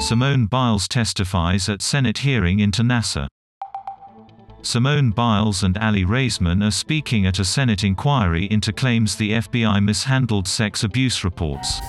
Simone Biles testifies at Senate hearing into Nassar. Simone Biles and Aly Raisman are speaking at a Senate inquiry into claims the FBI mishandled sex abuse reports.